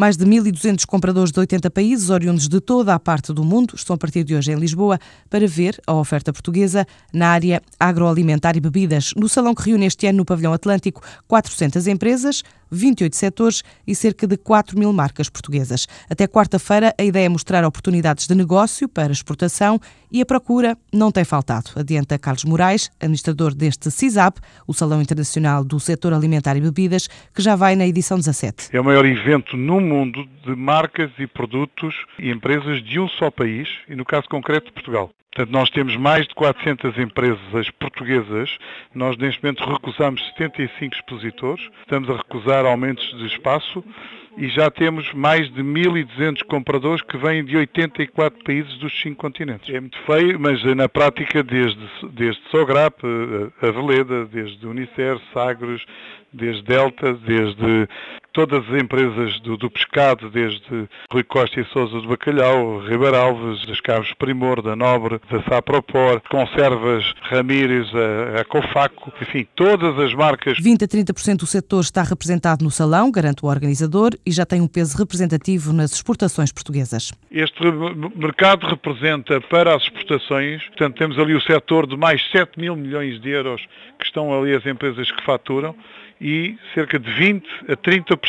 Mais de 1.200 compradores de 80 países, oriundos de toda a parte do mundo, estão a partir de hoje em Lisboa para ver a oferta portuguesa na área agroalimentar e bebidas, no salão que reúne este ano no Pavilhão Atlântico 400 empresas, 28 setores e cerca de 4 mil marcas portuguesas. Até quarta-feira, a ideia é mostrar oportunidades de negócio para exportação e a procura não tem faltado, adianta Carlos Moraes, administrador deste CISAB, o Salão Internacional do Setor Alimentar e Bebidas, que já vai na edição 17. É o maior evento no mundo de marcas e produtos e empresas de um só país, e no caso concreto de Portugal. Portanto, nós temos mais de 400 empresas portuguesas. Nós, neste momento, recusamos 75 expositores. Estamos a recusar aumentos de espaço e já temos mais de 1.200 compradores que vêm de 84 países dos cinco continentes. É muito feio, mas na prática, desde, desde Sograp, a Veleda, desde Unicer, Sagros, desde Delta, desde todas as empresas do, do, pescado, desde Rui Costa e Souza do Bacalhau, Ribeiro Alves, das Caves Primor, da Nobre, da Sapropor, Conservas Ramírez, a, a Cofaco, enfim, todas as marcas. 20 a 30% do setor está representado no salão, garante o organizador, e já tem um peso representativo nas exportações portuguesas. Este mercado representa para as exportações, portanto, temos ali o setor de mais 7 mil milhões de euros que estão ali as empresas que faturam e cerca de 20 a 30%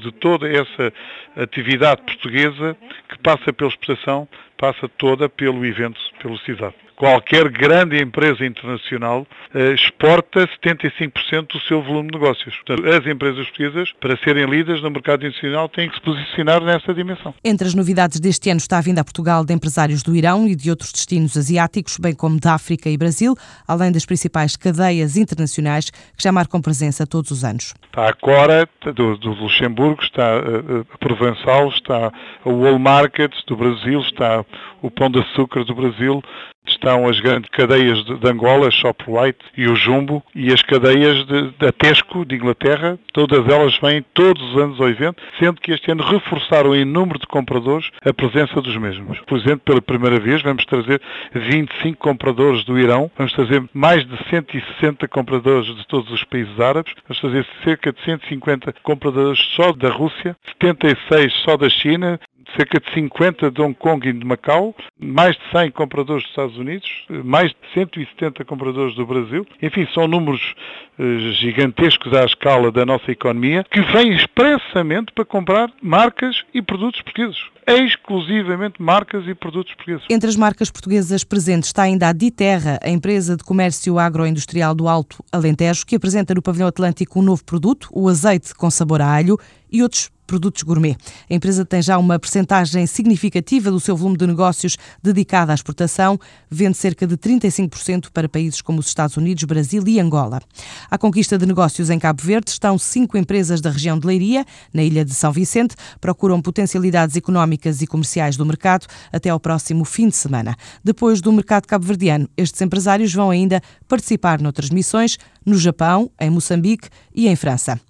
de toda essa atividade portuguesa que passa pela exportação passa toda pelo evento, pelo CISAP qualquer grande empresa internacional eh, exporta 75% do seu volume de negócios. Portanto, as empresas portuguesas, para serem líderes no mercado internacional, têm que se posicionar nessa dimensão. Entre as novidades deste ano está a vinda a Portugal de empresários do Irão e de outros destinos asiáticos, bem como da África e Brasil, além das principais cadeias internacionais que já marcam presença todos os anos. Está a Cora, do, do Luxemburgo, está a, a Provençal, está o Wall Market do Brasil, está o Pão de Açúcar do Brasil, estão as grandes cadeias de, de Angola, Shoprite e o Jumbo, e as cadeias da Tesco, de Inglaterra, todas elas vêm todos os anos ao evento, sendo que este ano reforçaram em número de compradores a presença dos mesmos. Por exemplo, pela primeira vez vamos trazer 25 compradores do Irão, vamos trazer mais de 160 compradores de todos os países árabes, vamos trazer cerca de 150 compradores só da Rússia, 76 só da China, cerca de 50 de Hong Kong e de Macau, mais de 100 compradores dos Estados Unidos, mais de 170 compradores do Brasil. Enfim, são números eh, gigantescos à escala da nossa economia que vêm expressamente para comprar marcas e produtos portugueses. Exclusivamente marcas e produtos portugueses. Entre as marcas portuguesas presentes está ainda a Diterra, a empresa de comércio agroindustrial do Alto Alentejo, que apresenta no pavilhão Atlântico um novo produto, o azeite com sabor a alho, e outros produtos gourmet. A empresa tem já uma percentagem significativa do seu volume de negócios dedicado à exportação, vende cerca de 35% para países como os Estados Unidos, Brasil e Angola. À conquista de negócios em Cabo Verde estão cinco empresas da região de Leiria, na ilha de São Vicente, procuram potencialidades económicas e comerciais do mercado até ao próximo fim de semana. Depois do mercado cabo-verdiano, estes empresários vão ainda participar noutras missões no Japão, em Moçambique e em França.